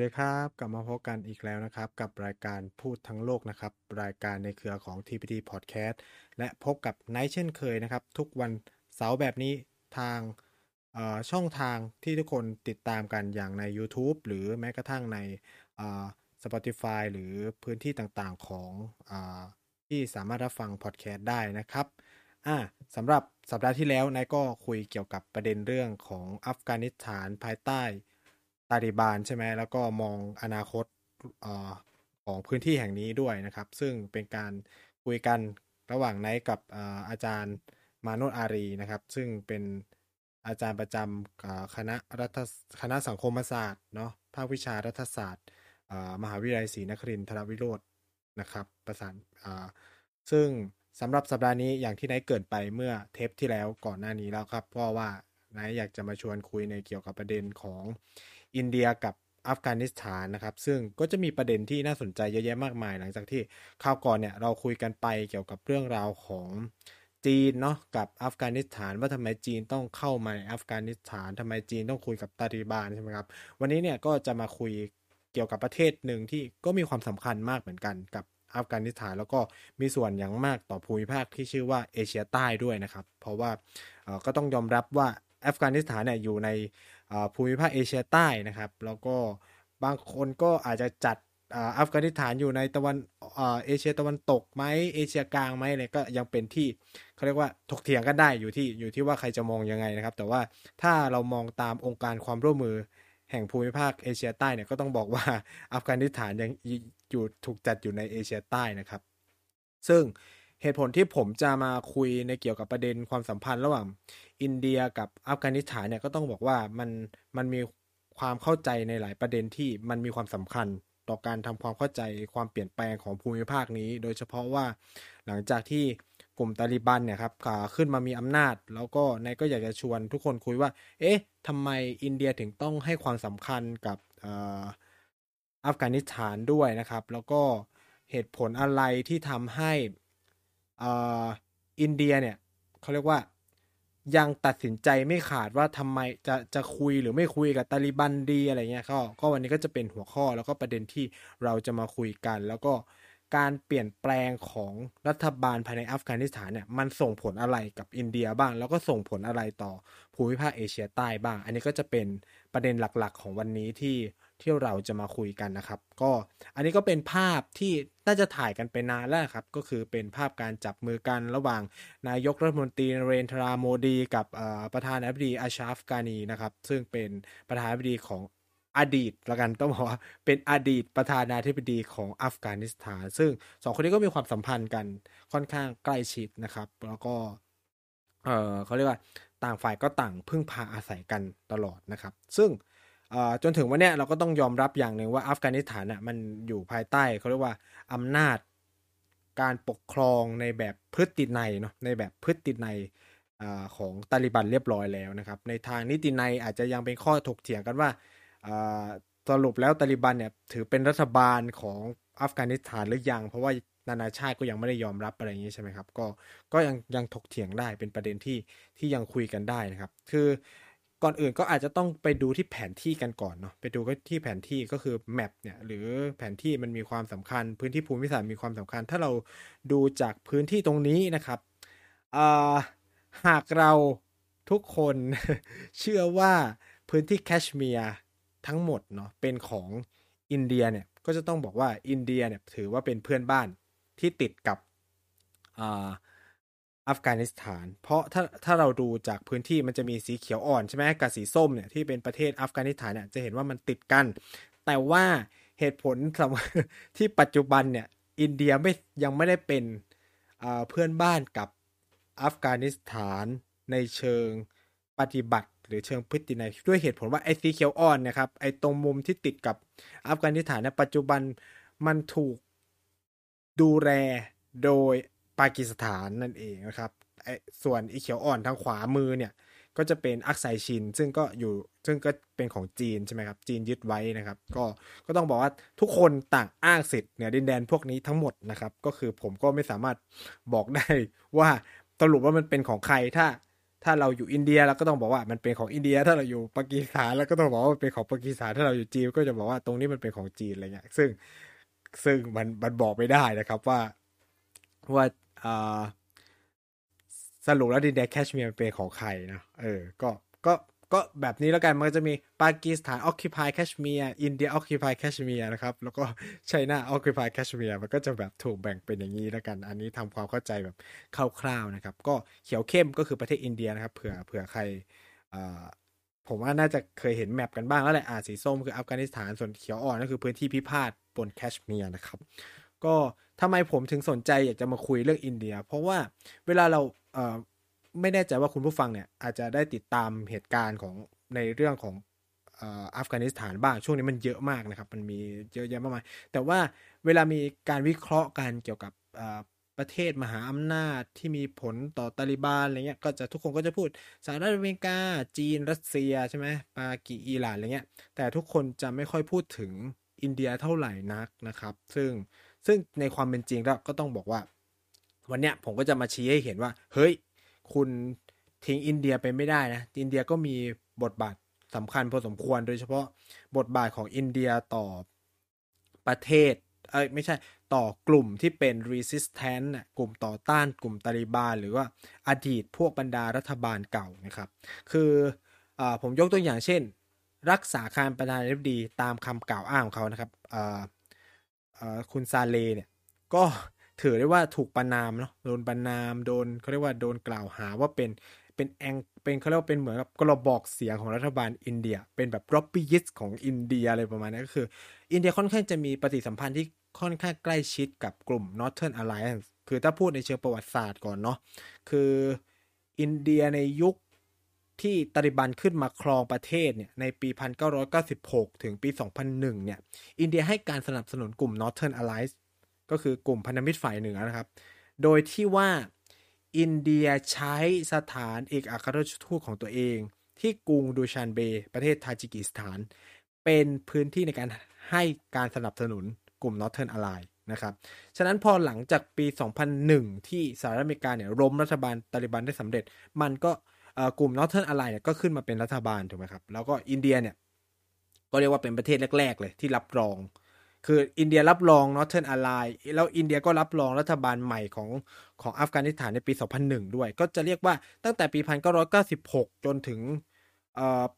วัสดีครับ กลับมาพบกันอีกแล้วนะครับ กับรายการพูดทั้งโลกนะครับ รายการในเครือของ TPT Podcast และพบกับไนท์เช่นเคยนะครับ ทุกวันเสาร์แบบนี้ทางช่องทางที่ทุกคนติดตามกันอย่างใน YouTube หรือแม้กระทั่งใน Spotify หรือพื้นที่ต่างๆของอที่สามารถรับฟังพอดแคสต์ได้นะครับอ่าสำหรับสัปดาห์ที่แล้วนายก็คุยเกี่ยวกับประเด็นเรื่องของอัฟกานิสถานภายใต้ ตาลิบานใช่ไหมแล้วก็มองอนาคตของพื้นที่แห่งนี้ด้วยนะครับ ซึ่งเป็นการคุยกันระหว่างไนท์กับอาจารย์มานุอารีนะครับ ซึ่งเป็นอาจารย์ประจำคณะรัฐคณะสังคมศาสตร์เนาะภาควิชารัฐศาสตร์มหาวิทยาลัยศรีนครินทรวิโรจน์นะครับ ประสานซึ่งสำหรับสัปดาห์นี้อย่างที่ไนท์เกริ่นไปเมื่อเทปที่แล้วก่อนหน้านี้แล้วครับก็ว่าไนท์อยากจะมาชวนคุยในเกี่ยวกับประเด็นของ อินเดียกับอัฟกานิสถานนะครับ ซึ่งก็จะมีประเด็นที่น่าสนใจเยอะแยะมากมาย หลังจากที่คราวก่อนเนี่ยเราคุยกันไปเกี่ยวกับเรื่องราวของจีนเนาะกับอัฟกานิสถานว่าทำไมจีนต้องเข้ามาในอัฟกานิสถานทำไมจีนต้องคุยกับตาลีบานใช่ไหมครับ วันนี้เนี่ยก็จะมาคุยเกี่ยวกับประเทศหนึ่งที่ก็มีความสำคัญมากเหมือนกันกับอัฟกานิสถานแล้วก็มีส่วนอย่างมากต่อภูมิภาคที่ชื่อว่าเอเชียใต้ด้วยนะครับ เพราะว่าก็ต้องยอมรับว่าอัฟกานิสถานเนี่ยอยู่ใน ภูมิภาคเอเชียใต้นะครับ แล้วก็บางคนก็อาจจะจัดอัฟกานิสถานอยู่ในตะวันเอเชียตะวันตกไหมเอเชียกลางไหมอะไรก็ยังเป็นที่เขาเรียกว่าถกเถียงกันได้อยู่ที่อยู่ที่ว่าใครจะมองยังไงนะครับ แต่ว่าถ้าเรามองตามองค์การความร่วมมือแห่งภูมิภาคเอเชียใต้เนี่ยก็ต้องบอกว่าอัฟกานิสถานยังอยู่ถูกจัดอยู่ในเอเชียใต้นะครับ ซึ่ง เหตุผลที่ผมจะมาคุยในเกี่ยวกับประเด็นความสัมพันธ์ระหว่าง อินเดียกับอัฟกานิสถานเนี่ยก็ต้องบอกว่ามันมันมีความเข้าใจในหลายประเด็นที่มันมีความสำคัญต่อการทำความเข้าใจความเปลี่ยนแปลงของภูมิภาคนี้ โดยเฉพาะว่าหลังจากที่กลุ่มตาลิบันเนี่ยครับขึ้นมามีอำนาจ แล้วก็นายก็อยากจะชวนทุกคนคุยว่า เอ๊ะทำไมอินเดียถึงต้องให้ความสำคัญกับอัฟกานิสถานด้วยนะครับ แล้วก็เหตุผลอะไรที่ทำให้ อินเดียเนี่ยเขาเรียกว่ายังตัดสินใจไม่ขาดว่าทำไมจะจะคุยหรือไม่คุยกับตาลิบันดีอะไรเงี้ยก็ก็วันนี้ก็จะเป็นหัวข้อแล้วก็ประเด็นที่เราจะมาคุยกัน แล้วก็ การเปลี่ยนแปลงของรัฐบาลภายในอัฟกานิสถานเนี่ยมันส่งผลอะไรกับอินเดียบ้าง แล้วก็ส่งผลอะไรต่อภูมิภาคเอเชียใต้บ้าง อันนี้ก็จะเป็นประเด็นหลักๆ ของวันนี้ที่ที่เราจะมาคุยกันนะครับ ก็อันนี้ก็เป็นภาพที่น่าจะถ่ายกันไปนานแล้วครับ ก็คือเป็นภาพการจับมือกันระหว่างนายกรัฐมนตรีนเรนทราโมดี กับประธานาธิบดีอาชาฟกานีนะครับ ซึ่งเป็นประธานาธิบดีของ อดีตละกันต้องบอกว่าเป็นอดีตประธานาธิบดีของอัฟกานิสถาน ซึ่งสองคนนี้ก็มีความสัมพันธ์กันค่อนข้างใกล้ชิดนะครับ แล้วก็เออเขาเรียกว่าต่างฝ่ายก็ต่างพึ่งพาอาศัยกันตลอดนะครับ ซึ่งจนถึงวันนี้เราก็ต้องยอมรับอย่างหนึ่งว่าอัฟกานิสถานอะมันอยู่ภายใต้เขาเรียกว่าอำนาจการปกครองในแบบพฤตินัยเนาะในแบบพฤตินัยของตาลิบันเรียบร้อยแล้วนะครับ ในทางนิตินัยอาจจะยังเป็นข้อถกเถียงกันว่า สรุปแล้วตาลิบันเนี่ยถือเป็นรัฐบาลของอัฟกานิสถานหรือยัง เพราะว่านานาชาติก็ยังไม่ได้ยอมรับอะไรอย่างนี้ใช่ไหมครับ ก็ก็ยังยังถกเถียงได้เป็นประเด็นที่ที่ยังคุยกันได้นะครับ คือก่อนอื่นก็อาจจะต้องไปดูที่แผนที่กันก่อนเนาะไปดูที่แผนที่ก็คือแมปเนี่ยหรือแผนที่มันมีความสำคัญ พื้นที่ภูมิศาสตร์มีความสำคัญ ถ้าเราดูจากพื้นที่ตรงนี้นะครับหากเราทุกคนเชื่อว่าพื้นที่แคชเมียร์ ทั้งหมดเนาะเป็นของอินเดียเนี่ยก็จะต้องบอกว่าอินเดียเนี่ยถือว่าเป็นเพื่อนบ้านที่ติดกับอัฟกานิสถาน เพราะถ้าถ้าเราดูจากพื้นที่มันจะมีสีเขียวอ่อนใช่ไหมกับสีส้มเนี่ยที่เป็นประเทศอัฟกานิสถานเนี่ยจะเห็นว่ามันติดกัน แต่ว่าเหตุผลที่ปัจจุบันเนี่ยอินเดียไม่ยังไม่ได้เป็นเพื่อนบ้านกับอัฟกานิสถานในเชิงปฏิบัติ หรือเชิงพฤตินัยด้วยเหตุผลว่าไอ้สีเขียวอ่อนนะครับไอ้ตรงมุมที่ติดกับอัฟกานิสถานในปัจจุบันมันถูกดูแลโดยปากีสถานนั่นเองนะครับไอ้ส่วนอีเขียวอ่อนทางขวามือเนี่ยก็จะเป็นอักไซชิน ซึ่งก็อยู่ซึ่งก็เป็นของจีนใช่ไหมครับ จีนยึดไว้นะครับ ก็ก็ต้องบอกว่าทุกคนต่างอ้างสิทธิ์เหนือดินแดนพวกนี้ทั้งหมดนะครับ ก็คือผมก็ไม่สามารถบอกได้ว่าสรุปว่ามันเป็นของใครถ้า ถ้าเราอยู่อินเดียเราก็ต้องบอกว่ามันเป็นของอินเดีย ถ้าเราอยู่ปากีสถานเราก็ต้องบอกว่าเป็นของปากีสถานถ้าเราอยู่จีนก็จะบอกว่าตรงนี้มันเป็นของจีนอะไรเงี้ย ซึ่งซึ่งมันมันบอกไม่ได้นะครับว่าว่าอ่าสรุปแล้วดินแดนแคชเมียร์เป็นของใครนะเออ ก็ก็ ก็แบบนี้แล้วกันมันก็จะมีปากีสถาน occupy แคชเมียร์อินเดีย occupy แคชเมียร์นะครับ แล้วก็ไชน่าออค u p y แคชเมียร์มันก็จะแบบถูกแบ่งเป็นอย่างนี้แล้วกัน อันนี้ทำความเข้าใจแบบคร่าวๆนะครับ ก็เขียวเข้มก็คือประเทศอินเดียนะครับเผื่อเผื่อใครผมว่าน่าจะเคยเห็น map กันบ้างแล้วแหละอ่าสีส้มคืออัฟกานิสถานส่วนเขียวอ่อนก็คือพื้นที่พิพาทบนแคชเมียร์นะครับ ก็ทำไมผมถึงสนใจอยากจะมาคุยเรื่องอินเดีย เพราะว่าเวลาเรา ไม่แน่ใจว่าคุณผู้ฟังเนี่ยอาจจะได้ติดตามเหตุการณ์ของในเรื่องของอัฟกานิสถานบ้างช่วงนี้มันเยอะมากนะครับ มันมีเยอะแยะมากมายแต่ว่าเวลามีการวิเคราะห์กันเกี่ยวกับประเทศมหาอำนาจที่มีผลต่อตาลิบานอะไรเงี้ยก็จะทุกคนก็จะพูดสหรัฐอเมริกา จีนรัสเซียใช่ไหมปากีอิหร่านอะไรเงี้ยแต่ทุกคนจะไม่ค่อยพูดถึงอินเดียเท่าไหร่นักนะครับ ซึ่งซึ่งในความเป็นจริงแล้วก็ต้องบอกว่า วันเนี้ยผมก็จะมาชี้ให้เห็นว่า เฮ้ย คุณทิ้งอินเดียไปไม่ได้นะ อินเดียก็มีบทบาทสำคัญพอสมควรโดยเฉพาะบทบาทของอินเดียต่อประเทศเอ้ยไม่ใช่ต่อกลุ่มที่เป็น resistant กลุ่มต่อต้านกลุ่มตาลิบาน หรือว่าอดีตพวกบรรดารัฐบาลเก่านะครับ คืออผมยกตัวอย่างเช่น รักษาการประธานาธิบดีตามคำกล่าวอ้างของเขานะครับคุณซาเลเนี่ยก็ ถือได้ว่าถูกประนามเนาะโดนประนามโดนเขาเรียกว่าโดนกล่าวหาว่าเป็นเป็นแองเป็นเขาเรียกว่าเป็นเหมือนกับกระบอกเสียงของรัฐบาลอินเดีย เป็นแบบร็อบบี้ยิสของอินเดียอะไรประมาณนี้ก็คือ อินเดียค่อนข้างจะมีปฏิสัมพันธ์ที่ค่อนข้างใกล้ชิดกับกลุ่ม Northern Alliance คือถ้าพูดในเชิงประวัติศาสตร์ก่อนเนาะคืออินเดียในยุคที่ตาลิบันขึ้นมาครองประเทศเนี่ยในปี 1996 ถึงปี 2001 เนี่ย อินเดียให้การสนับสนุนกลุ่ม Northern Alliance ก็คือกลุ่มพันธมิตรฝ่ายเหนือนะครับ โดยที่ว่าอินเดียใช้สถานเอกอัครราชทูตของตัวเอง ที่กรุงดูชานเบประเทศทาจิกิสถาน เป็นพื้นที่ในการให้การสนับสนุนกลุ่ม Northern Alliance นะครับ ฉะนั้นพอหลังจากปี 2001 ที่สหรัฐอเมริกาเนี่ยล้มรัฐบาลตาลิบันได้สำเร็จ มันก็กลุ่ม Northern Alliance เนี่ยก็ขึ้นมาเป็นรัฐบาลถูกไหมครับ แล้วก็อินเดียเนี่ยก็เรียกว่าเป็นประเทศแรก ๆ เลยที่รับรอง คืออินเดียรับรอง Northern Alliance แล้วอินเดียก็รับรองรัฐบาลใหม่ของของอัฟกานิสถานในปี 2001 ด้วย ก็จะเรียกว่าตั้งแต่ปี 1996 จนถึง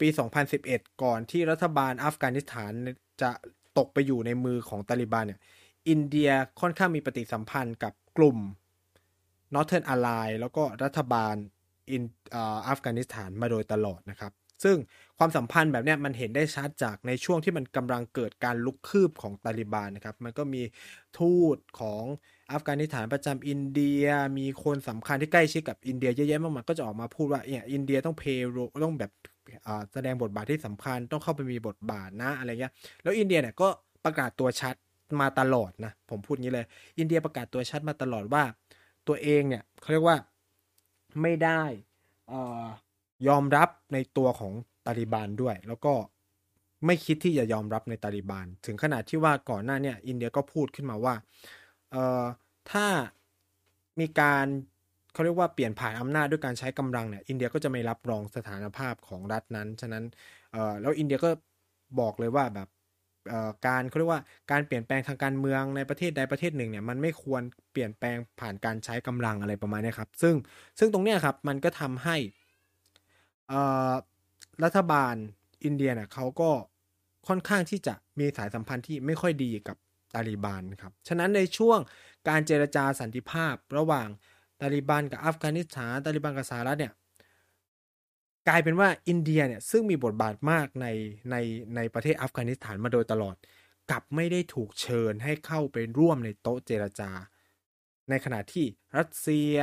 ปี 2011 ก่อนที่รัฐบาลอัฟกานิสถานจะตกไปอยู่ในมือของตาลิบันเนี่ยอินเดียค่อนข้างมีปฏิสัมพันธ์กับกลุ่ม Northern a l l i e แล้วก็รัฐบาลอินอัฟกานิสถานมาโดยตลอดนะครับ ซึ่งความสัมพันธ์แบบนี้มันเห็นได้ชัดจากในช่วงที่มันกำลังเกิดการลุกคืบของตาลิบันนะครับ มันก็มีทูตของอัฟกานิสถานประจำอินเดีย มีคนสำคัญที่ใกล้ชิดกับอินเดียเยอะแยะมากมายก็จะออกมาพูดว่าเนี่ยอินเดียต้องเพโรต้องแบบแสดงบทบาทที่สำคัญต้องเข้าไปมีบทบาทนะอะไรเงี้ย แล้วอินเดียเนี่ยก็ประกาศตัวชัดมาตลอดนะผมพูดงี้เลย อินเดียประกาศตัวชัดมาตลอดว่า ตัวเองเนี่ยเขาเรียกว่าไม่ได้อ่า ยอมรับในตัวของตาลิบันด้วย แล้วก็ไม่คิดที่จะยอมรับในตาลิบันถึงขนาดที่ว่าก่อนหน้าเนี่ยอินเดียก็พูดขึ้นมาว่าเอ่อถ้ามีการเขาเรียกว่าเปลี่ยนผ่านอำนาจด้วยการใช้กำลังเนี่ยอินเดียก็จะไม่รับรองสถานภาพของรัฐนั้นฉะนั้นเอ่อแล้วอินเดียก็บอกเลยว่าแบบการเขาเรียกว่าการเปลี่ยนแปลงทางการเมืองในประเทศใดประเทศหนึ่งเนี่ยมันไม่ควรเปลี่ยนแปลงผ่านการใช้กำลังอะไรประมาณนี้ครับ ซึ่งซึ่งตรงเนี้ยครับมันก็ทำให้ รัฐบาลอินเดียเนี่ยเขาก็ค่อนข้างที่จะมีสายสัมพันธ์ที่ไม่ค่อยดีกับตาลิบันครับ ฉะนั้นในช่วงการเจรจาสันติภาพระหว่างตาลิบันกับอัฟกานิสถานตาลิบันกับสหรัฐเนี่ยกลายเป็นว่าอินเดียเนี่ยซึ่งมีบทบาทมากในในในประเทศอัฟกานิสถานมาโดยตลอด กลับไม่ได้ถูกเชิญให้เข้าไปร่วมในโต๊ะเจรจา ในขณะที่รัสเซีย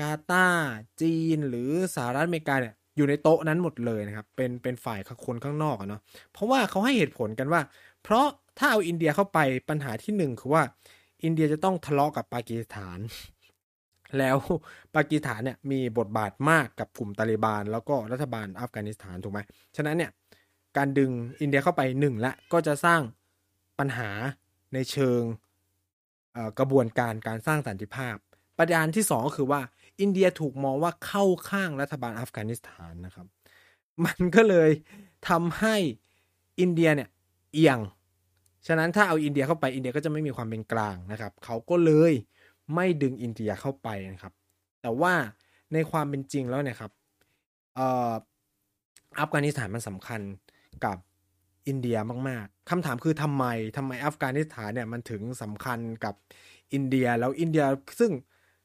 กาตาร์จีน หรือสหรัฐอเมริกาเนี่ย อยู่ในโต๊ะนั้นหมดเลยนะครับ เป็นเป็นฝ่ายคนข้างนอกเนาะเพราะว่าเขาให้เหตุผลกันว่า เพราะถ้าเอาอินเดียเข้าไปปัญหาที่หนึ่งคือว่า อินเดียจะต้องทะเลาะกับปากีสถาน แล้วปากีสถานเนี่ยมีบทบาทมากกับกลุ่มตาลิบาน แล้วก็รัฐบาลอัฟกานิสถานถูกไหมฉะนั้นเนี่ยการดึงอินเดียเข้าไปหนึ่งละก็จะสร้างปัญหาในเชิงกระบวนการการสร้างสันติภาพ ประเด็นที่2ก็คือว่า อินเดียถูกมองว่าเข้าข้างรัฐบาลอัฟกานิสถานนะครับ มันก็เลยทำให้อินเดียเนี่ยเอียง ฉะนั้นถ้าเอาอินเดียเข้าไปอินเดียก็จะไม่มีความเป็นกลางนะครับ เขาก็เลยไม่ดึงอินเดียเข้าไปนะครับ แต่ว่าในความเป็นจริงแล้วเนี่ยครับอัฟกานิสถานมันสำคัญกับอินเดียมาก ๆ คำถามคือทำไมทำไมอัฟกานิสถานเนี่ยมันถึงสำคัญกับอินเดียแล้วอินเดียซึ่ง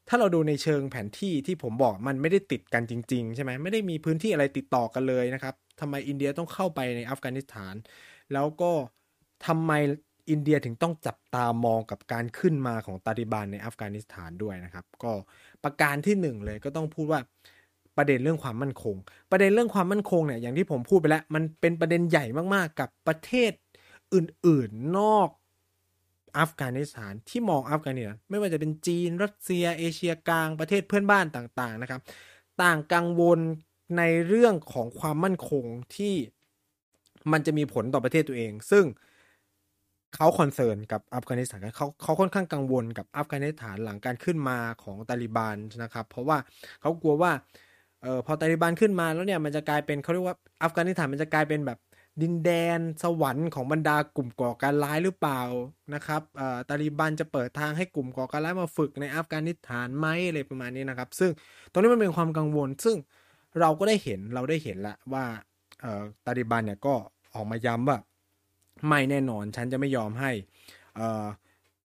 ถ้าเราดูในเชิงแผนที่ที่ผมบอกมันไม่ได้ติดกันจริง ๆ ใช่ไหมไม่ได้มีพื้นที่อะไรติดต่อกันเลยนะครับทำไมอินเดียต้องเข้าไปในอัฟกานิสถาน แล้วก็ทำไมอินเดียถึงต้องจับตามองกับการขึ้นมาของตาลิบันในอัฟกานิสถานด้วยนะครับ ก็ประการที่หนึ่งเลยก็ต้องพูดว่าประเด็นเรื่องความมั่นคง ประเด็นเรื่องความมั่นคงเนี่ยอย่างที่ผมพูดไปแล้ว มันเป็นประเด็นใหญ่มากๆ กับประเทศอื่นๆ นอก อัฟกานิสถานที่มองอัฟกานิสถานไม่ว่าจะเป็นจีน รัสเซีย เอเชียกลางประเทศเพื่อนบ้านต่างๆนะครับ ต่างกังวลในเรื่องของความมั่นคงที่มันจะมีผลต่อประเทศตัวเอง ซึ่งเขา concern กับอัฟกานิสถานเขาเขาค่อนข้างกังวลกับอัฟกานิสถานหลังการขึ้นมาของตาลิบันนะครับ เพราะว่าเขากลัวว่าเออพอตาลิบันขึ้นมาแล้วเนี่ยมันจะกลายเป็นเขาเรียกว่าอัฟกานิสถานมันจะกลายเป็นแบบ ดินแดนสวรรค์ของบรรดากลุ่มก่อการร้ายหรือเปล่านะครับตาลิบันจะเปิดทางให้กลุ่มก่อการร้ายมาฝึกในอัฟกานิสถานไหมอะไรประมาณนี้นะครับ ซึ่งตรงนี้มันเป็นความกังวล ซึ่งเราก็ได้เห็นเราได้เห็นละว่าตาลิบันเนี่ยก็ออกมาย้ำว่าไม่แน่นอนฉันจะไม่ยอมให้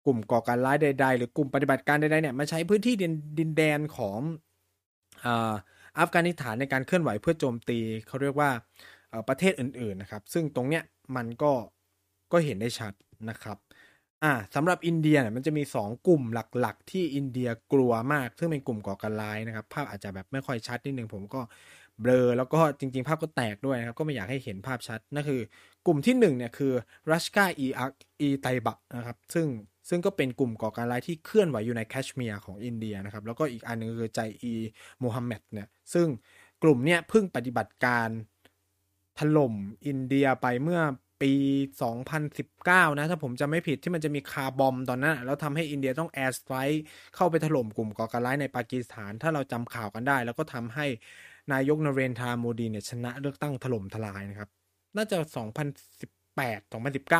กลุ่มก่อการร้ายใด ๆ หรือกลุ่มปฏิบัติการใดๆเนี่ยมาใช้พื้นที่ดินแดนของอัฟกานิสถานในการเคลื่อนไหวเพื่อโจมตีเขาเรียกว่า ประเทศอื่นๆนะครับ ซึ่งตรงเนี้ยมันก็ก็เห็นได้ชัดนะครับอ่าสำหรับอินเดียเนี่ยมันจะมี 2 กลุ่มหลักๆ ที่อินเดียกลัวมาก ซึ่งเป็นกลุ่มก่อการร้ายนะครับ ภาพอาจจะแบบไม่ค่อยชัดนิดนึงผมก็เบลอแล้วก็จริง ๆ ภาพก็แตกด้วยนะครับ ก็ไม่อยากให้เห็นภาพชัดนั่นคือ กลุ่มที่1เนี่ยคือรัชกาอีอักอีไตบะนะครับ ซึ่งซึ่งก็เป็นกลุ่มก่อการร้ายที่เคลื่อนไหวอยู่ในแคชเมียร์ของอินเดียนะครับ แล้วก็อีกอันนึงคือไจช์อีโมฮัมหม็ดเนี่ยซึ่งกลุ่มเนี้ยเพิ่งปฏิบัติการ ถล่มอินเดียไปเมื่อปี 2019 นะ ถ้าผมจะไม่ผิดที่มันจะมีคาร์บอมตอนนั้น แล้วทำให้อินเดียต้องแอร์สไตร์เข้าไปถล่มกลุ่มก่อการร้ายในปากีสถาน ถ้าเราจำข่าวกันได้ แล้วก็ทำให้นายกนเรนทาโมดีเนี่ยชนะเลือกตั้งถล่มทลายนะครับ น่าจะ 2018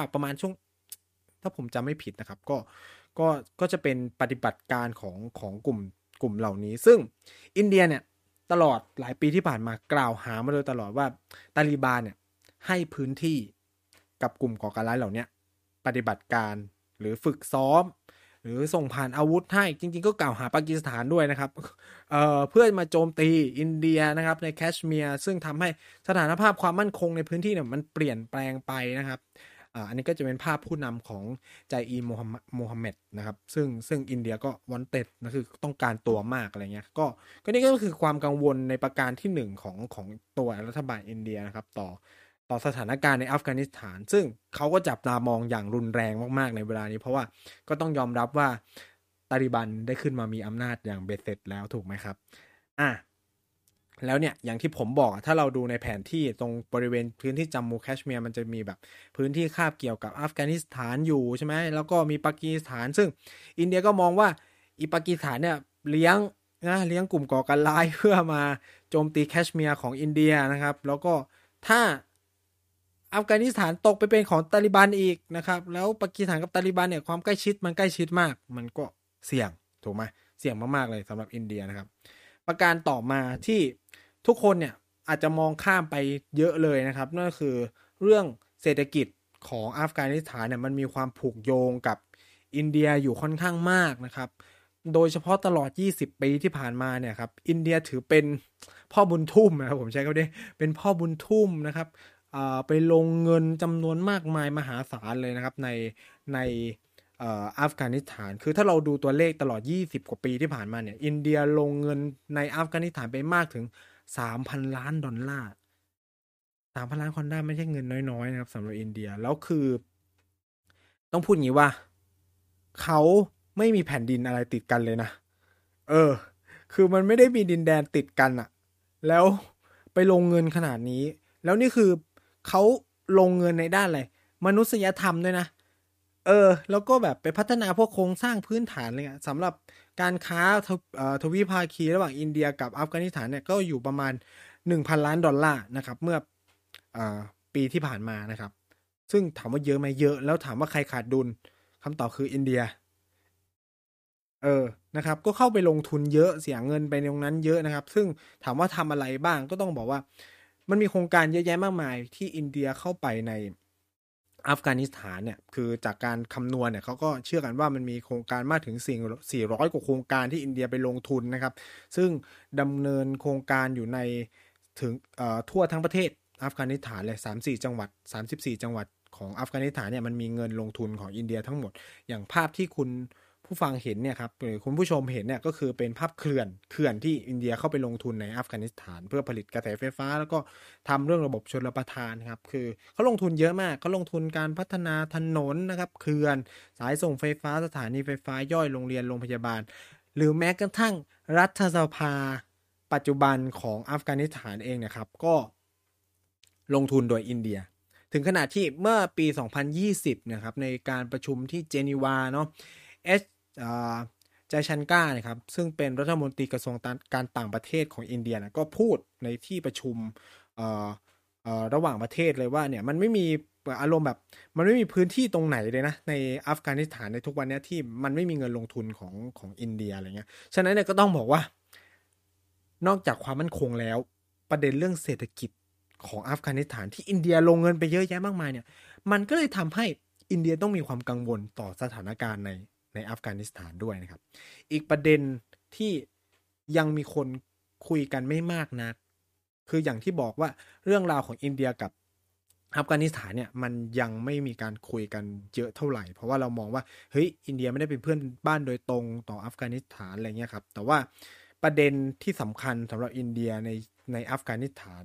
2019 ประมาณช่วง ถ้าผมจำไม่ผิดนะครับ ก็ ก็ ก็จะเป็นปฏิบัติการของของกลุ่มกลุ่มเหล่านี้ ซึ่งอินเดียเนี่ย ตลอดหลายปีที่ผ่านมากล่าวหามาโดยตลอดว่าตาลีบานเนี่ยให้พื้นที่กับกลุ่มก่อการร้ายเหล่านี้ปฏิบัติการหรือฝึกซ้อม หรือส่งผ่านอาวุธให้จริง ๆ ก็กล่าวหาปากีสถานด้วยนะครับเเพื่อมาโจมตีอินเดียนะครับในแคชเมียร์ซึ่งทำให้สถานภาพความมั่นคงในพื้นที่เนี่ยมันเปลี่ยนแปลงไปนะครับ อันนี้ก็จะเป็นภาพผู้นำของใจอีโมฮัมเหม็ดนะครับ ซึ่งซึ่งอินเดียก็วันเต็ดนะคือต้องการตัวมากอะไรเงี้ยก็ก็นี่ก็คือความกังวลในประการที่หนึ่งของของตัวรัฐบาลอินเดียนะครับ ต่อต่อสถานการณ์ในอัฟกานิสถาน ซึ่งเขาก็จับตามองอย่างรุนแรงมากๆในเวลานี้ เพราะว่าก็ต้องยอมรับว่าตาลิบันได้ขึ้นมามีอำนาจอย่างเบ็ดเสร็จแล้วถูกไหมครับ อะ แล้วเนี่ยอย่างที่ผมบอกถ้าเราดูในแผนที่ตรงบริเวณพื้นที่จัมมูแคชเมียร์มันจะมีแบบพื้นที่คาบเกี่ยวกับอัฟกานิสถานอยู่ใช่ไหมแล้วก็มีปากีสถาน ซึ่งอินเดียก็มองว่าอีปากีสถานเนี่ยเลี้ยงนะเลี้ยงกลุ่มก่อการร้ายเพื่อมาโจมตีแคชเมียร์ของอินเดียนะครับ แล้วก็ถ้าอัฟกานิสถานตกไปเป็นของตาลิบันอีกนะครับแล้วปากีสถานกับตาลิบันเนี่ยความใกล้ชิดมันใกล้ชิดมาก มันก็เสี่ยงถูกไหมเสี่ยงมากๆเลยสำหรับอินเดียนะครับ ประการต่อมาที่ ทุกคนเนี่ยอาจจะมองข้ามไปเยอะเลยนะครับ นั่นก็คือเรื่องเศรษฐกิจของอัฟกานิสถานเนี่ยมันมีความผูกโยงกับอินเดียอยู่ค่อนข้างมากนะครับ โดยเฉพาะตลอด 20 ปีที่ผ่านมาเนี่ยครับอินเดียถือเป็นพ่อบุญทุ่มนะครับผมใช้คำนี้เป็นพ่อบุญทุ่มนะครับไปลงเงินจำนวนมากมายมหาศาลเลยนะครับในในอัฟกานิสถาน คือถ้าเราดูตัวเลขตลอด 20 กว่าปีที่ผ่านมาเนี่ย อินเดียลงเงินในอัฟกานิสถานไปมากถึง สามพันล้านดอลลาร์สามพันล้านคอนด้าไม่ใช่เงินน้อยๆนะครับสำหรับอินเดียแล้วคือ ต้องพูดอย่างนี้ว่า เขาไม่มีแผ่นดินอะไรติดกันเลยนะ เออ คือมันไม่ได้มีดินแดนติดกันอะแล้วไปลงเงินขนาดนี้ แล้วนี่คือเขาลงเงินในด้านอะไรมนุษยธรรมด้วยนะ เออ แล้วก็แบบไปพัฒนาพวกโครงสร้างพื้นฐานเลยอะสำหรับการค้าทวีภาคีระหว่างอินเดียกับอัฟกานิสถานเนี่ยก็อยู่ประมาณ 1,000 ล้านดอลลาร์นะครับ เมื่ออปีที่ผ่านมานะครับ ซึ่งถามว่าเยอะไหมเยอะ แล้วถามว่าใครขาดดุลคำตอบคืออินเดีย เออนะครับ ก็เข้าไปลงทุนเยอะเสียเงินไปตรงนั้นเยอะนะครับ ซึ่งถามว่าทำอะไรบ้างก็ต้องบอกว่า มันมีโครงการเยอะแยะมากมายที่อินเดียเข้าไปใน อัฟกานิสถานเนี่ยคือจากการคำนวณเนี่ยเขาก็เชื่อกันว่ามันมีโครงการมากถึง 400 กว่าโครงการที่อินเดียไปลงทุนนะครับ ซึ่งดำเนินโครงการอยู่ในถึงทั่วทั้งประเทศอัฟกานิสถานเลย3-4 จังหวัด 34 จังหวัดของอัฟกานิสถานเนี่ยมันมีเงินลงทุนของอินเดียทั้งหมด อย่างภาพที่คุณ ผู้ฟังเห็นเนี่ยครับหรือคุณผู้ชมเห็นเนี่ยก็คือเป็นภาพเขื่อนเขื่อนที่อินเดียเข้าไปลงทุนในอัฟกานิสถาน เพื่อผลิตกระแสไฟฟ้า แล้วก็ทำเรื่องระบบชนประทานครับคือเขาลงทุนเยอะมากเขาลงทุนการพัฒนาถนนนะครับเขื่อน สายส่งไฟฟ้าสถานีไฟฟ้าย่อยโรงเรียนโรงพยาบาล หรือแม้กระทั่งรัฐสภา ปัจจุบันของอัฟกานิสถานเองนะครับก็ลงทุนโดยอินเดียถึงขนาดที่เมื่อปี 2020 นะครับ ในการประชุมที่เจนีวาเนาะเอสจชันก้านะครับซึ่งเป็นรัฐมนตรีกระทรวงการต่างประเทศของอินเดียนะก็พูดในที่ประชุมระหว่างประเทศเลยว่าเนี่ยมันไม่มีอารมณ์แบบมันไม่มีพื้นที่ตรงไหนเลยนะ ในอัฟกานิสถานในทุกวันนี้ที่มันไม่มีเงินลงทุนของของอินเดียอะไรเงี้ยฉะนั้นเนี่ยก็ต้องบอกว่า นอกจากความมั่นคงแล้ว ประเด็นเรื่องเศรษฐกิจของอัฟกานิสถานที่อินเดียลงเงินไปเยอะแยะมากมายเนี่ย มันก็เลยทำให้อินเดียต้องมีความกังวลต่อสถานการณ์ใน ในอัฟกานิสถานด้วยนะครับ อีกประเด็นที่ยังมีคนคุยกันไม่มากนะัก คืออย่างที่บอกว่าเรื่องราวของอินเดียกับอัฟกานิสถานเนี่ยมันยังไม่มีการคุยกันเยอะเท่าไหร่ เพราะว่าเรามองว่าเฮ้ยอินเดียไม่ได้เป็นเพื่อนบ้านโดยตรงต่ออัฟกานิสถานอะไรเงี้ยครับ แต่ว่าประเด็นที่สำคัญสำหรับอินเดียในในอัฟกานิสถาน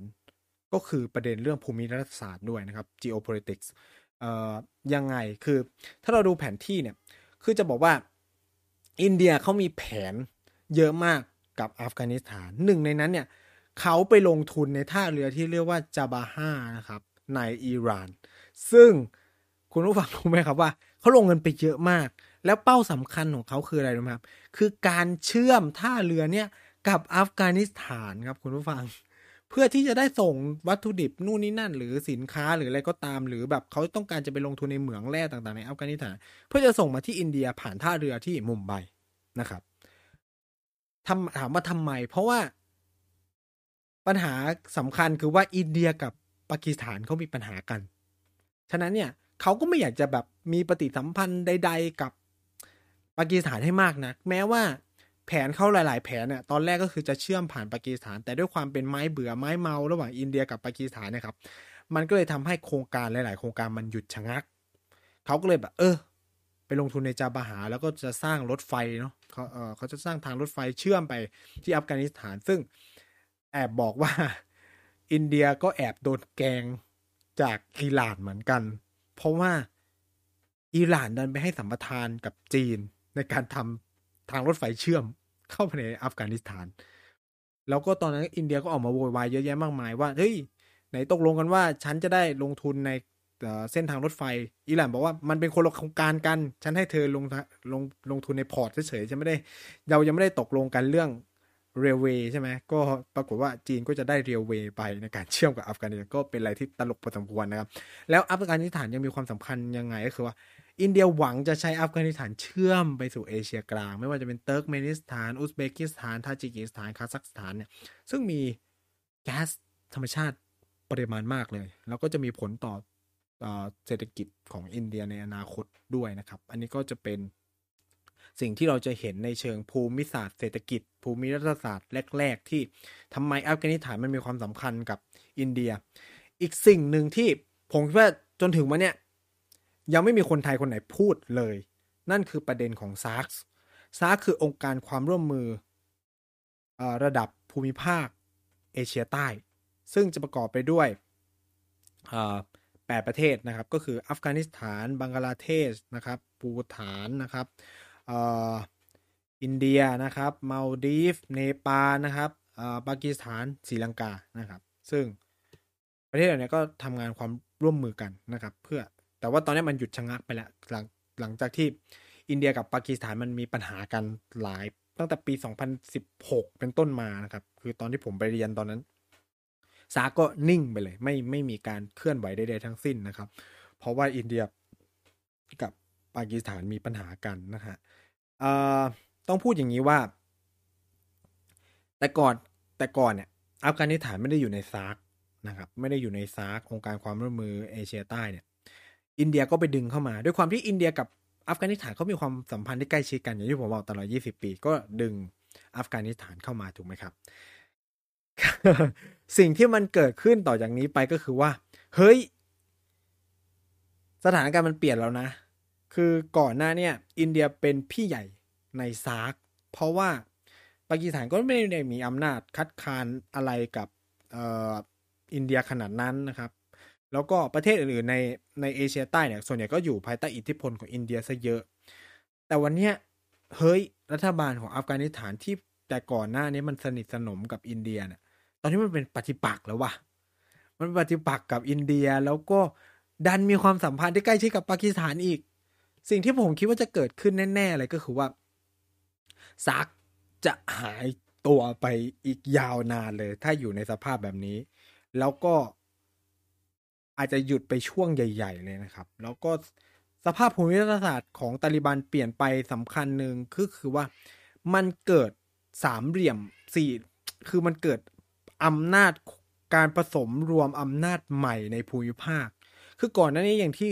ก็คือประเด็นเรื่องภูมิรัฐศาสตร์ด้วยนะครับ geopolitics เอ่อยังไงคือถ้าเราดูแผนที่เนี่ย คือจะบอกว่าอินเดียเขามีแผนเยอะมากกับอัฟกานิสถานหนึ่งในนั้นเนี่ยเขาไปลงทุนในท่าเรือที่เรียกว่าจาบาฮ่านะครับ ในอิหร่าน ซึ่งคุณผู้ฟังรู้ไหมครับว่าเขาลงเงินไปเยอะมาก แล้วเป้าสำคัญของเขาคืออะไรรู้ไหมครับ คือการเชื่อมท่าเรือเนี่ยกับอัฟกานิสถานครับคุณผู้ฟัง พื่อที่จะได้ส่งวัตถุดิบนู่นนี่นั่น หรือสินค้าหรืออะไรก็ตาม หรือแบบเขาต้องการจะไปลงทุนในเหมืองแร่ต่างๆในอัฟกานิสถาน เพื่อจะส่งมาที่อินเดียผ่านท่าเรือที่มุมไบนะครับทำถามว่าทำไม เพราะว่าปัญหาสำคัญคือว่าอินเดียกับปากีสถานเขามีปัญหากัน ฉะนั้นเนี่ยเขาก็ไม่อยากจะแบบมีปฏิสัมพันธ์ใด ๆ กับปากีสถานให้มากนะแม้ว่า แผนเข้าหลาย ๆ แผนเนี่ยตอนแรกก็คือจะเชื่อมผ่านปากีสถาน แต่ด้วยความเป็นไม้เบื่อไม้เมาระหว่างอินเดียกับปากีสถานนะครับมันก็เลยทำให้โครงการหลาย ๆ โครงการมันหยุดชะงักเขาก็เลยแบบ เออ ไปลงทุนในจาบาหา แล้วก็จะสร้างรถไฟเนาะเขาเออเขาจะสร้างทางรถไฟเชื่อมไปที่อัฟกานิสถาน ซึ่งแอบบอกว่าอินเดียก็แอบโดนแกงจากอิหร่านเหมือนกัน เพราะว่าอิหร่านดันไปให้สัมปทานกับจีนในการทำ ทางรถไฟเชื่อมเข้าไปในอัฟกานิสถาน แล้วก็ตอนนั้นอินเดียก็ออกมาโวยวายเยอะแยะมากมายว่าเฮ้ยไหนตกลงกันว่าฉันจะได้ลงทุนในเส้นทางรถไฟ อิหร่านบอกว่ามันเป็นคนละโครงการกัน ฉันให้เธอลงลงลงทุนใน port เฉยๆฉันไม่ได้เรายังไม่ได้ตกลงกันเรื่องrailway ใช่ไหมก็ปรากฏว่าจีนก็จะได้ railway ไปในการเชื่อมกับอัฟกานิสถานก็เป็นอะไรที่ตลกพอสมควรนะครับ แล้วอัฟกานิสถานยังมีความสำคัญยังไงก็คือว่า อินเดียหวังจะใช้อัฟกานิสถานเชื่อมไปสู่เอเชียกลาง ไม่ว่าจะเป็นเติร์กเมนิสถาน อุซเบกิสถาน ทาจิกิสถาน คาซัคสถานเนี่ย ซึ่งมีแก๊สธรรมชาติปริมาณมากเลย แล้วก็จะมีผลต่อเศรษฐกิจของอินเดียในอนาคตด้วยนะครับ อันนี้ก็จะเป็นสิ่งที่เราจะเห็นในเชิงภูมิศาสตร์เศรษฐกิจ ภูมิรัฐศาสตร์แรก ๆ ที่ทำไมอัฟกานิสถานมันมีความสำคัญกับอินเดีย อีกสิ่งหนึ่งที่ผมคิดว่าจนถึงวันเนี้ย ยังไม่มีคนไทยคนไหนพูดเลย นั่นคือประเด็นของ SAARC SAARC คือองค์การความร่วมมืออระดับภูมิภาคเอเชียใต้ ซึ่งจะประกอบไปด้วยแปดประเทศนะครับ ก็คืออัฟกานิสถาน บังกลาเทศนะครับภูฏานนะครับอินเดียนะครับมาลดีฟ เนปาลนะครับปากีสถานศรีลังกานะครับ ซึ่งประเทศเหล่านี้ก็ทำงานความร่วมมือกันนะครับ เพื่อ แต่ว่าตอนนี้มันหยุดชะงักไปแล้วหลังหลังจากที่อินเดียกับปากีสถานมันมีปัญหากันหลาย ตั้งแต่ปี 2016 เป็นต้นมานะครับ คือตอนที่ผมไปเรียนตอนนั้น SAARC ก็นิ่งไปเลย ไม่ไม่มีการเคลื่อนไหวใดๆทั้งสิ้นนะครับ เพราะว่าอินเดียกับปากีสถานมีปัญหากันนะฮะต้องพูดอย่างนี้ว่า แต่ก่อนแต่ก่อนเนี่ยอัฟกานิสถานไม่ได้อยู่ใน SAARC นะครับ ไม่ได้อยู่ใน SAARC องค์การความร่วมมือเอเชียใต้เนี่ย อินเดียก็ไปดึงเข้ามา ด้วยความที่อินเดียกับอัฟกานิสถานเขามีความสัมพันธ์ที่ใกล้ชิดกันอย่างที่ผมบอกตลอด 20 ปี ก็ดึงอัฟกานิสถานเข้ามาถูกไหมครับ สิ่งที่มันเกิดขึ้นต่อจากนี้ไปก็คือว่า เฮ้ย สถานการณ์มันเปลี่ยนแล้วนะ คือก่อนหน้าเนี่ย อินเดียเป็นพี่ใหญ่ใน SAARC เพราะว่าปากีสถานก็ไม่ได้มีอำนาจคัดค้านอะไรกับอออินเดียขนาดนั้นนะครับ แล้วก็ประเทศอื่นๆในในเอเชียใต้เนี่ยส่วนใหญ่ก็อยู่ภายใต้อิทธิพลของอินเดียซะเยอะ แต่วันนี้เฮ้ยรัฐบาลของอัฟกานิสถานที่แต่ก่อนหน้านี้มันสนิทสนมกับอินเดียเนี่ยตอนนี้มันเป็นปฏิปักษ์แล้ววะมันปฏิปักษ์กับอินเดียแล้วก็ดันมีความสัมพันธ์ที่ใกล้ชิดกับปากีสถานอีก สิ่งที่ผมคิดว่าจะเกิดขึ้นแน่ๆเลยก็คือว่าซักจะหายตัวไปอีกยาวนานเลย ถ้าอยู่ในสภาพแบบนี้ แล้วก็ อาจจะหยุดไปช่วงใหญ่ ๆ เลยนะครับ แล้วก็สภาพภูมิศาสตร์ของตาลิบันเปลี่ยนไปสำคัญหนึ่งคือคือว่ามันเกิดสามเหลี่ยมสี่คือมันเกิดอำนาจการผสมรวมอำนาจใหม่ในภูมิภาค คือก่อนหน้านี้อย่างที่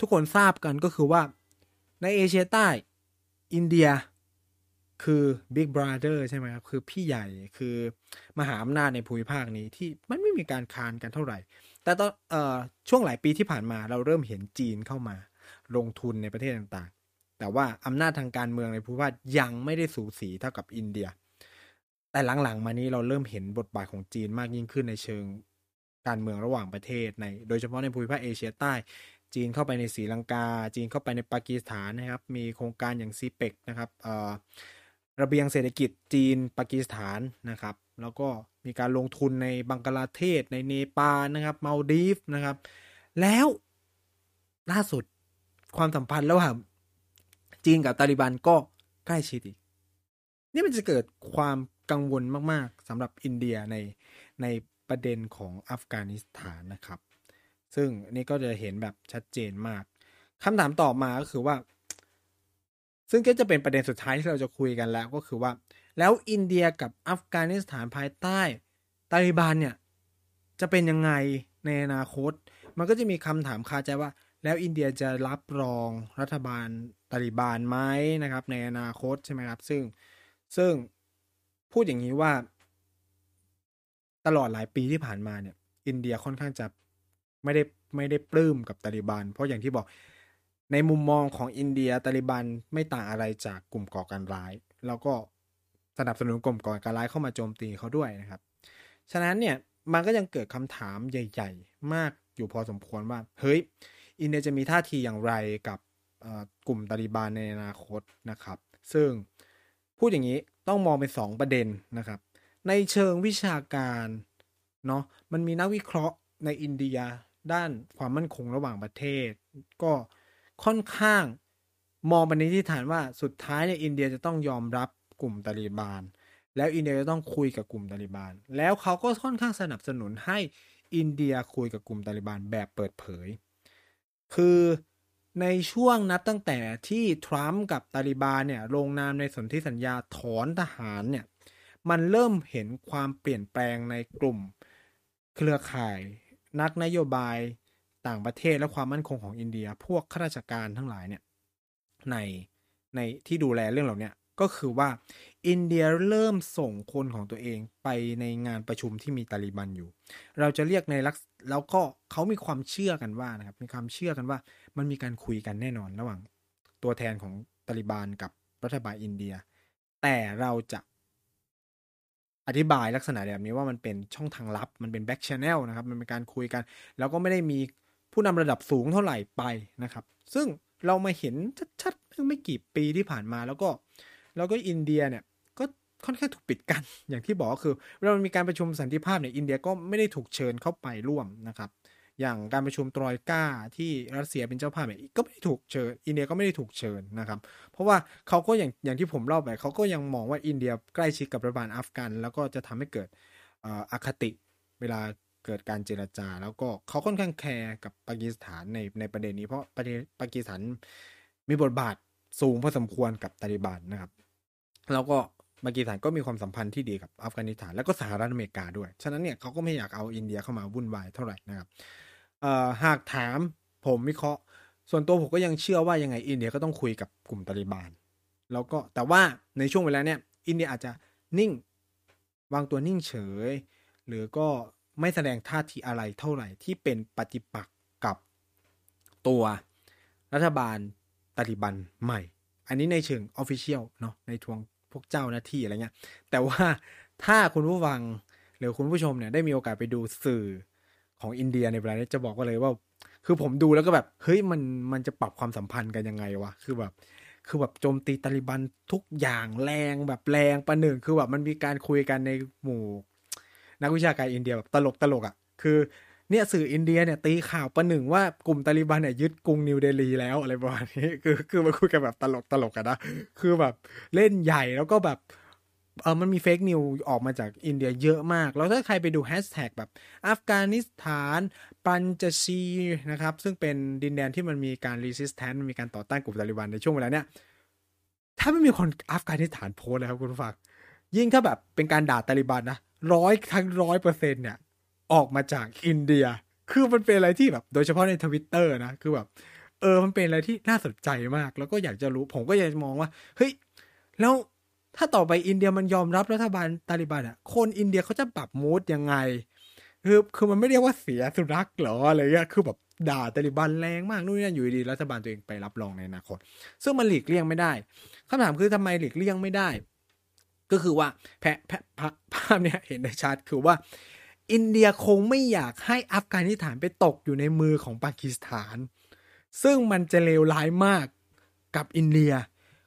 ทุกคนทราบกันก็คือว่าในเอเชียใต้อินเดียคือ Big Brother ใช่ไหมครับคือพี่ใหญ่คือมหาอำนาจในภูมิภาคนี้ที่มันไม่มีการคานกันเท่าไหร่ แต่ตอนเอ่อช่วงหลายปีที่ผ่านมาเราเริ่มเห็นจีนเข้ามา ลงทุนในประเทศต่างๆ แต่ว่าอำนาจทางการเมืองในภูมิภาคยังไม่ได้สูสีเท่ากับอินเดีย แต่หลังๆ มานี้เราเริ่มเห็นบทบาทของจีนมากยิ่งขึ้นในเชิงการเมืองระหว่างประเทศใน โดยเฉพาะในภูมิภาคเอเชียใต้ จีนเข้าไปในศรีลังกา จีนเข้าไปในปากีสถานนะครับ มีโครงการอย่างซีเปกนะครับระเบียงเศรษฐกิจจีนปากีสถานนะครับ แล้วก็มีการลงทุนในบังกลาเทศในเนปาลนะครับมาลดีฟนะครับ แล้วล่าสุดความสัมพันธ์ระหว่างจีนกับตาลิบันก็ใกล้ชิดอีก นี่มันจะเกิดความกังวลมาก ๆสำหรับอินเดียในในประเด็นของอัฟกานิสถานนะครับ ซึ่งนี่ก็จะเห็นแบบชัดเจนมากคำถามต่อมาก็คือว่า ซึ่งก็จะเป็นประเด็นสุดท้ายที่เราจะคุยกันแล้วก็คือว่า แล้วอินเดียกับอัฟกานิสถานภายใต้ตาลิบันเนี่ยจะเป็นยังไงในอนาคต มันก็จะมีคำถามคาใจว่า แล้วอินเดียจะรับรองรัฐบาลตาลิบันไหมนะครับ ในอนาคตใช่ไหมครับ ซึ่งซึ่งพูดอย่างนี้ว่า ตลอดหลายปีที่ผ่านมาเนี่ย อินเดียค่อนข้างจะไม่ได้ไม่ได้ปลื้มกับตาลิบันเพราะอย่างที่บอกในมุมมองของอินเดียตาลิบันไม่ต่างอะไรจากกลุ่มก่อการร้าย แล้วก็ นับสนุนกลุ่มก่อการร้ายเข้ามาโจมตีเขาด้วยนะครับ ฉะนั้นเนี่ยมันก็ยังเกิดคำถามใหญ่ ๆ มากอยู่พอสมควรว่า เฮ้ย อินเดียจะมีท่าทีอย่างไรกับกลุ่มตาลิบันในอนาคตนะครับ ซึ่งพูดอย่างนี้ต้องมองเป็น2ประเด็นนะครับ ในเชิงวิชาการเนาะมันมีนักวิเคราะห์ในอินเดียด้านความมั่นคงระหว่างประเทศ ก็ค่อนข้างมองไปในที่ฐานว่าสุดท้ายเนี่ยอินเดียจะต้องยอมรับ กลุ่มตาลีบาน แล้วอินเดียจะต้องคุยกับกลุ่มตาลีบาน แล้วเขาก็ค่อนข้างสนับสนุนให้อินเดียคุยกับกลุ่มตาลีบานแบบเปิดเผย คือในช่วงนับตั้งแต่ที่ทรัมป์กับตาลีบานเนี่ยลงนามในสนธิสัญญาถอนทหารเนี่ยมันเริ่มเห็นความเปลี่ยนแปลงในกลุ่มเครือข่ายนักนโยบายต่างประเทศและความมั่นคงของอินเดีย พวกข้าราชการทั้งหลายเนี่ยในในที่ดูแลเรื่องเหล่านี้ ก็คือว่าอินเดียเริ่มส่งคนของตัวเองไปในงานประชุมที่มีตาลีบันอยู่ เราจะเรียกในลักษแล้วก็เขามีความเชื่อกันว่านะครับ มีความเชื่อกันว่า มันมีการคุยกันแน่นอนระหว่าง ตัวแทนของตาลิบันกับรัฐบาลอินเดีย แต่เราจะอธิบายลักษณะแบบนี้ว่ามันเป็นช่องทางลับ มันเป็น back channel นะครับ มันเป็นการคุยกัน แล้วก็ไม่ได้มีผู้นำระดับสูงเท่าไหร่ไปนะครับ ซึ่งเรามาเห็นชัดๆเมื่อไม่กี่ปีที่ผ่านมาแล้วก็ แล้วก็อินเดียเนี่ยก็ค่อนข้างถูกปิดกั้นอย่างที่บอกก็คือเวลามีการประชุมสันติภาพเนี่ยอินเดียก็ไม่ได้ถูกเชิญเข้าไปร่วมนะครับ อย่างการประชุม Troikaที่รัสเซียเป็นเจ้าภาพเนี่ยก็ไม่ได้ถูกเชิญ อินเดียก็ไม่ได้ถูกเชิญนะครับ เพราะว่าเขาก็อย่างอย่างที่ผมเล่าไปเขาก็ยังมองว่าอินเดียใกล้ชิดกับรัฐบาลอัฟกัน แล้วก็จะทำให้เกิดอคติเวลาเกิดการเจรจา แล้วก็เขาค่อนข้างแคร์กับปากีสถานในในประเด็นนี้เพราะประเด็นปากีสถานมีบทบาท สูงพอสมควรกับตาลิบันนะครับ แล้วก็ปากีสถานก็มีความสัมพันธ์ที่ดีกับอัฟกานิสถานแล้วก็สหรัฐอเมริกาด้วย ฉะนั้นเนี่ยเขาก็ไม่อยากเอาอินเดียเข้ามาวุ่นวายเท่าไหร่นะครับหากถามผมวิเคราะห์ ส่วนตัวผมก็ยังเชื่อว่ายังไงอินเดียก็ต้องคุยกับกลุ่มตาลิบานแล้วก็แต่ว่าในช่วงเวลาเนี่ยอินเดียอาจจะนิ่งวางตัวนิ่งเฉย หรือก็ไม่แสดงท่าทีอะไรเท่าไหร่ที่เป็นปฏิปักษ์กับตัวรัฐบาล ตาลิบันใหม่ อันนี้ในเชิงออฟฟิเชียลเนาะในทวงพวกเจ้าหน้าที่อะไรเงี้ย แต่ว่าถ้าคุณผู้ฟังหรือคุณผู้ชมเนี่ยได้มีโอกาสไปดูสื่อของอินเดียในเวลานี้จะบอกว่าเลยว่า คือผมดูแล้วก็แบบเฮ้ยมันมันจะปรับความสัมพันธ์กันยังไงวะคือแบบ คือแบบโจมตีตาลิบันทุกอย่างแรงแบบแรงประหนึ่งคือแบบมันมีการคุยกันในหมู่ นักวิชาการอินเดียแบบตลกตลกอะ่ะคือ เนี่ยสื่ออินเดียเนี่ยตีข่าวประหนึ่งว่ากลุ่มตาลิบันเนี่ยยึดกรุงนิวเดลีแล้วอะไรประมาณนี้คือคือมาคุยกันแบบตลกตลกกันนะคือแบบเล่นใหญ่แล้วก็แบบเออมันมี fake news ออกมาจากอินเดียเยอะมาก แล้วถ้าใครไปดูแฮชแท็กแบบอัฟกานิสถาน ปัญจชีร์นะครับ ซึ่งเป็นดินแดนที่มันมีการ resistance มีการต่อต้านกลุ่มตาลิบันในช่วงเวลาเนี้ยถ้าไม่มีคนอัฟกานิสถานโพสต์เลยครับคุณผู้ฟังยิ่งถ้าแบบเป็นการด่าตาลิบันนะร้อยทั้งร้อยเปอร์เซ็นต์เนี่ย ออกมาจากอินเดีย คือมันเป็นอะไรที่แบบ โดยเฉพาะในทวิตเตอร์นะคือแบบ เออมันเป็นอะไรที่น่าสนใจมาก แล้วก็อยากจะรู้ผมก็อยากมองว่า เฮ้ย แล้วถ้าต่อไปอินเดียมันยอมรับรัฐบาลตาลิบันอะ คนอินเดียเขาจะปรับมูดยังไง คือคือมันไม่เรียกว่าเสียสุรักหรออะไรเงี้ยคือแบบด่าตาลิบันแรงมากนู่นนี่อยู่ดีรัฐบาลตัวเองไปรับรองในอนาคต ซึ่งมันหลีกเลี่ยงไม่ได้คำถามคือทำไมหลีกเลี่ยงไม่ได้ ก็คือว่าแพะแพะภาพเนี้ยเห็นได้ชัดคือว่า อินเดียคงไม่อยากให้อัฟกานิสถานไปตกอยู่ในมือของปากีสถาน ซึ่งมันจะเลวร้ายมากกับอินเดีย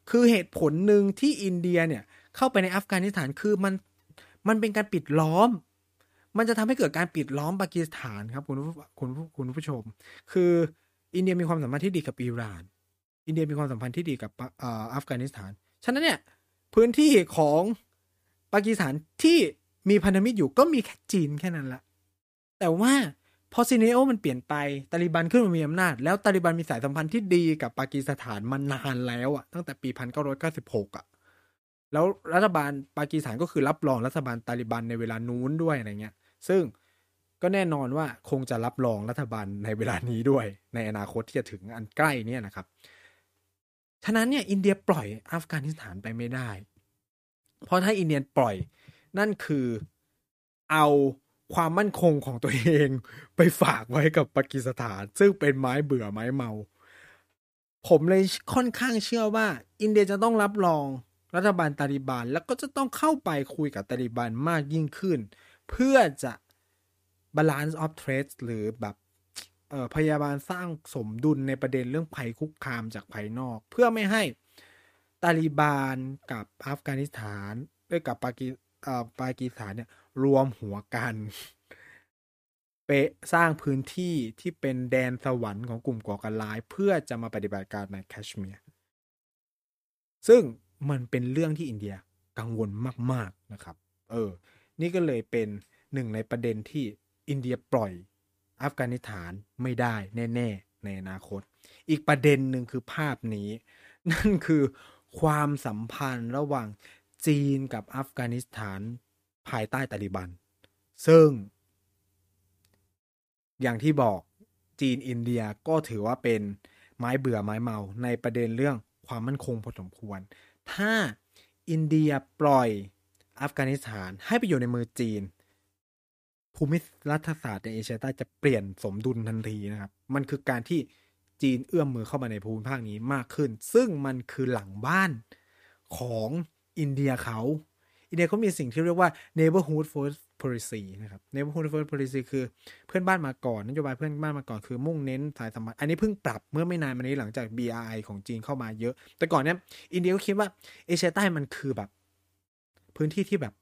คือเหตุผลหนึ่งที่อินเดียเนี่ยเข้าไปในอัฟกานิสถานคือมันมันเป็นการปิดล้อม มันจะทำให้เกิดการปิดล้อมปากีสถานครับคุณคุณคุณผู้ชม คืออินเดียมีความสัมพันธ์ที่ดีกับอิหร่าน อินเดียมีความสัมพันธ์ที่ดีกับอัฟกานิสถาน ฉะนั้นเนี่ยพื้นที่ของปากีสถานที่ มีพันธมิตรอยู่ก็มีแค่จีนแค่นั้นละแต่ว่าพอ scenario มันเปลี่ยนไปตาลิบันขึ้นมามีอำนาจ แล้วตาลิบันมีสายสัมพันธ์ที่ดีกับปากีสถานมานานแล้วอะตั้งแต่ปีพันเก้าร้อยเก้าสิบหกอะแล้วรัฐบาลปากีสถานก็คือรับรองรัฐบาลตาลิบันในเวลานู้นด้วยอะไรเงี้ย ซึ่งก็แน่นอนว่าคงจะรับรองรัฐบาลในเวลานี้ด้วย ในอนาคตที่จะถึงอันใกล้เนี่ยนะครับ ฉะนั้นเนี่ยอินเดียปล่อยอัฟกานิสถานไปไม่ได้ เพราะถ้าอินเดียปล่อย นั่นคือเอาความมั่นคงของตัวเองไปฝากไว้กับปากีสถาน ซึ่งเป็นไม้เบื่อไม้เมา ผมเลยค่อนข้างเชื่อว่า อินเดียจะต้องรับรองรัฐบาลตาลิบันแล้วก็จะต้องเข้าไปคุยกับตาลิบันมากยิ่งขึ้น เพื่อจะ balance of trade หรือแบบพยาบาลสร้างสมดุลในประเด็นเรื่องภัยคุกคามจากภายนอก เพื่อไม่ให้ตาลิบานกับอัฟกานิสถานด้วยกับปากี ปากีสถานเนี่ยรวมหัวกันเปสร้างพื้นที่ที่เป็นแดนสวรรค์ของกลุ่มก่อการร้าย เพื่อจะมาปฏิบัติการในแคชเมียร์ซึ่งมันเป็นเรื่องที่อินเดียกังวลมาก ๆนะครับ เออ นี่ก็เลยเป็นหนึ่งในประเด็นที่อินเดียปล่อยอัฟกานิสถานไม่ได้แน่ ๆ ในอนาคต อีกประเด็นหนึ่งคือภาพนี้ นั่นคือความสัมพันธ์ระหว่าง จีนกับอัฟกานิสถานภายใต้ตาลิบัน ซึ่ง อย่างที่บอกจีนอินเดียก็ถือว่าเป็นไม้เบื่อไม้เมาในประเด็นเรื่องความมั่นคงพอสมควร ถ้าอินเดียปล่อยอัฟกานิสถานให้ไปอยู่ในมือจีน ภูมิรัฐศาสตร์ในเอเชียใต้จะเปลี่ยนสมดุลทันทีนะครับ มันคือการที่จีนเอื้อมมือเข้ามาในภูมิภาคนี้มากขึ้น ซึ่งมันคือหลังบ้านของ อินเดียเขา อินเดียเขามีสิ่งที่เรียกว่า neighborhood first policy นะครับ neighborhood first policy คือเพื่อนบ้านมาก่อนนโยบายเพื่อนบ้านมาก่อนคือมุ่งเน้นสายสัมพันธ์ อันนี้เพิ่งปรับเมื่อไม่นานมานี้หลังจาก BRI ของจีนเข้ามาเยอะ แต่ก่อนเนี้ยอินเดียก็คิดว่าเอเชียใต้มันคือแบบ พื้นที่ที่แบบ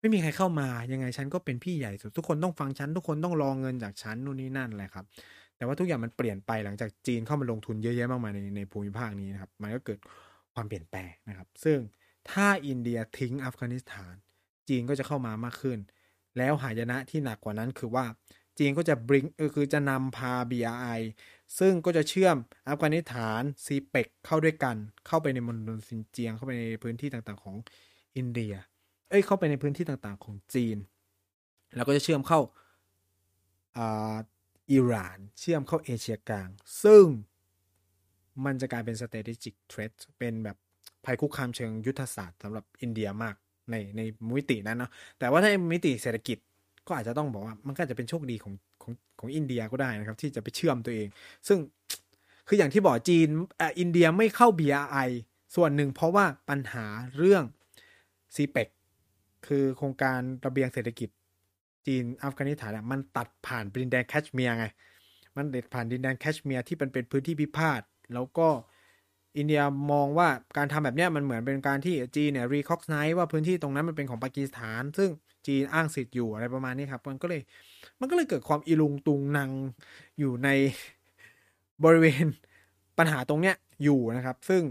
ไม่มีใครเข้ามายังไงฉันก็เป็นพี่ใหญ่สุดทุกคนต้องฟังฉันทุกคนต้องรองเงินจากฉันนู่นนี่นั่นแหละครับแต่ว่าทุกอย่างมันเปลี่ยนไปหลังจากจีนเข้ามาลงทุนเยอะแยะมากมายในในภูมิภาคนี้นะครับ มันก็เกิดความเปลี่ยนแปลงนะครับ ซึ่ง ถ้าอินเดียทิ้งอัฟกานิสถาน จีนก็จะเข้ามามากขึ้น แล้วหายนะที่หนักกว่านั้นคือว่าจีนก็จะ bring คือจะนำพา BRI ซึ่งก็จะเชื่อมอัฟกานิสถาน CPEC เข้าด้วยกัน เข้าไปในมณฑลซินเจียง เข้าไปในพื้นที่ต่างๆของอินเดีย เอ้ยเข้าไปในพื้นที่ต่างๆของจีน แล้วก็จะเชื่อมเข้าอ่าอิหร่าน เชื่อมเข้าเอเชียกลาง ซึ่งมันจะกลายเป็น strategic threat เป็นแบบ ภัยคุกคามเชิงยุทธศาสตร์สำหรับอินเดียมากในในมิตินั้นเนาะแต่ว่าถ้ามิติเศรษฐกิจก็อาจจะต้องบอกว่ามันก็จะเป็นโชคดีของของของอินเดียก็ได้นะครับ ที่จะไปเชื่อมตัวเอง ซึ่งคืออย่างที่บอกจีนอ่อินเดียไม่เข้า BRI ส่วนหนึ่งเพราะว่าปัญหาเรื่อง c p e c คือโครงการระเบียงเศรษฐกิจ จีนอัฟกานิสถานมันตัดผ่านดินแดนแคชเมียร์ไง มันตัดผ่านดินแดนแคชเมียร์ที่เป็นเป็นพื้นที่พิพาทแล้วก็ อินเดียมองว่าการทำแบบนี้มันเหมือนเป็นการที่จีนเนี่ย recognize ว่าพื้นที่ตรงนั้นมันเป็นของปากีสถาน ซึ่งจีนอ้างสิทธิ์อยู่อะไรประมาณนี้ครับ มันก็เลยมันก็เลยเกิดความอีลุงตุงนางอยู่ในบริเวณปัญหาตรงเนี้ยอยู่นะครับ ซึ่ง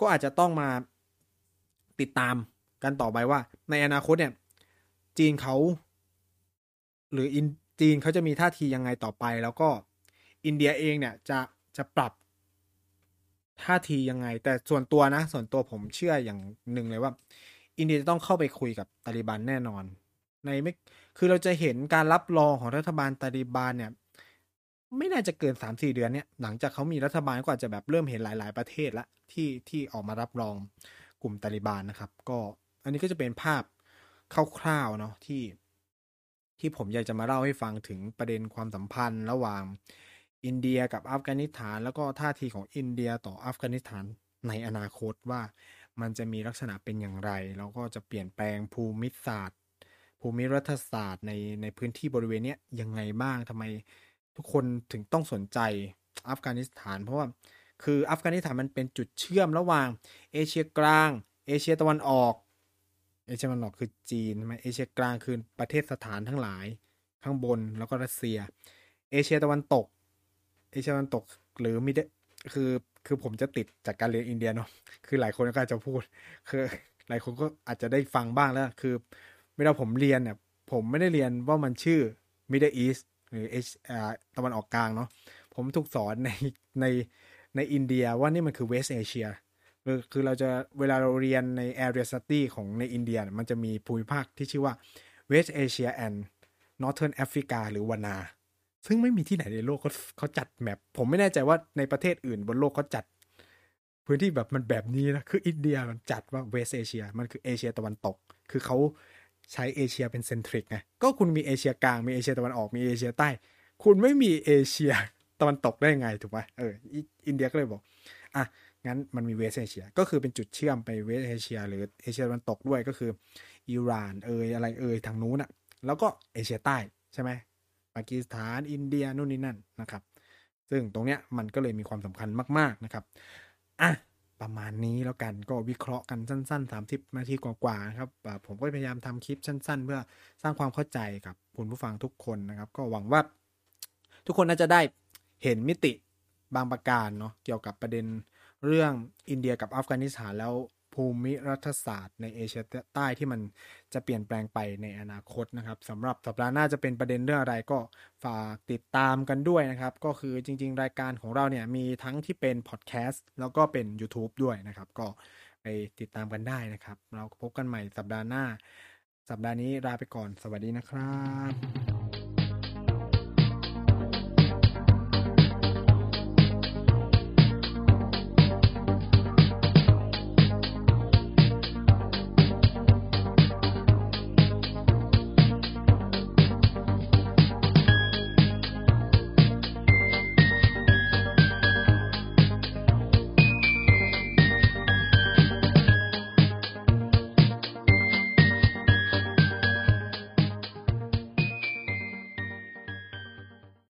ก็อาจจะต้องมาติดตามกันต่อไปว่า ในอนาคตเนี่ย จีนเขา หรืออินจีนเขาจะมีท่าทียังไงต่อไป แล้วก็อินเดียเองเนี่ยจะจะปรับ ท่าทียังไง แต่ส่วนตัวนะ ส่วนตัวผมเชื่ออย่างหนึ่งเลยว่า อินเดียจะต้องเข้าไปคุยกับตาลิบันแน่นอน ในไม่คือเราจะเห็นการรับรองของรัฐบาลตาลิบันเนี่ย ไม่น่าจะเกินสามสี่เดือนเนี่ย หลังจากเขามีรัฐบาลก็อาจจะแบบเริ่มเห็นหลาย ๆ ประเทศละที่ที่ออกมารับรองกลุ่มตาลิบันนะครับ ก็อันนี้ก็จะเป็นภาพคร่าวๆเนาะที่ที่ผมอยากจะมาเล่าให้ฟังถึงประเด็นความสัมพันธ์ระหว่าง อินเดียกับอัฟกานิสถาน แล้วก็ท่าทีของอินเดียต่ออัฟกานิสถานในอนาคตว่ามันจะมีลักษณะเป็นอย่างไร แล้วก็จะเปลี่ยนแปลงภูมิศาสตร์ ภูมิรัฐศาสตร์ในในพื้นที่บริเวณนี้ยังไงบ้างทำไมทุกคนถึงต้องสนใจอัฟกานิสถาน เพราะว่าคืออัฟกานิสถานมันเป็นจุดเชื่อมระหว่าง เอเชียกลาง เอเชียตะวันออก เอเชียตะวันออกคือจีนใช่ไหมเอเชียกลางคือประเทศสถานทั้งหลายข้างบนแล้วก็รัสเซีย เอเชียตะวันตก เอเชียตะวันตกหรือมิเดคือคือผมจะติดจากการเรียนอินเดียเนาะคือหลายคนก็อาจจะพูด คือหลายคนก็อาจจะได้ฟังบ้างแล้ว คือเวลาผมเรียนเนี่ยผมไม่ได้เรียนว่ามันชื่อ Middle East หรือเอชตะวันออกกลางเนาะผมถูกสอนในในในอินเดียว่านี่มันคือ West Asia คือคือเราจะเวลาเราเรียนใน area study ของในอินเดีย มันจะมีภูมิภาคที่ชื่อว่า West Asia and Northern Africa หรือ WANA ซึ่งไม่มีที่ไหนในโลกเขาเขาจัด map ผมไม่แน่ใจว่าในประเทศอื่นบนโลกเขาจัด พื้นที่แบบมันแบบนี้นะคืออินเดียมันจัดว่าเวสเอเชีย มันคือเอเชียตะวันตก คือเขาใช้เอเชียเป็น centric ไงก็คุณมีเอเชียกลางมีเอเชียตะวันออกมีเอเชียใต้ คุณไม่มีเอเชียตะวันตกได้ไงถูกไหมเอออินเดียก็เลยบอกอะงั้นมันมีเวสเอเชีย ก็คือเป็นจุดเชื่อมไปเวสเอเชีย หรือเอเชียตะวันตกด้วยก็คืออิหร่านเอยอะไรเอยทางนู้นอะแล้วก็เอเชียใต้ใช่ไหม ปากีสถาน อินเดียนู่นนี่นั่นนะครับ ซึ่งตรงเนี้ยมันก็เลยมีความสำคัญมาก ๆนะครับอะประมาณนี้แล้วกันก็วิเคราะห์กันสั้น ๆ 30 นาทีกว่าๆครับผมก็พยายามทำคลิปสั้น ๆ เพื่อสร้างความเข้าใจกับคุณผู้ฟังทุกคนนะครับ ก็หวังว่าทุกคนน่าจะได้เห็นมิติบางประการเนาะเกี่ยวกับประเด็นเรื่องอินเดียกับอัฟกานิสถานแล้ว ภูมิรัฐศาสตร์ในเอเชียใต้ที่มันจะเปลี่ยนแปลงไปในอนาคตนะครับสำหรับสัปดาห์หน้าจะเป็นประเด็นเรื่องอะไรก็ฝากติดตามกันด้วยนะครับ ก็คือจริง ๆ รายการของเราเนี่ยมีทั้งที่เป็นพอดแคสต์แล้วก็เป็น YouTube ด้วยนะครับ ก็ไปติดตามกันได้นะครับ เราพบกันใหม่สัปดาห์หน้า สัปดาห์นี้ลาไปก่อนสวัสดีนะครับ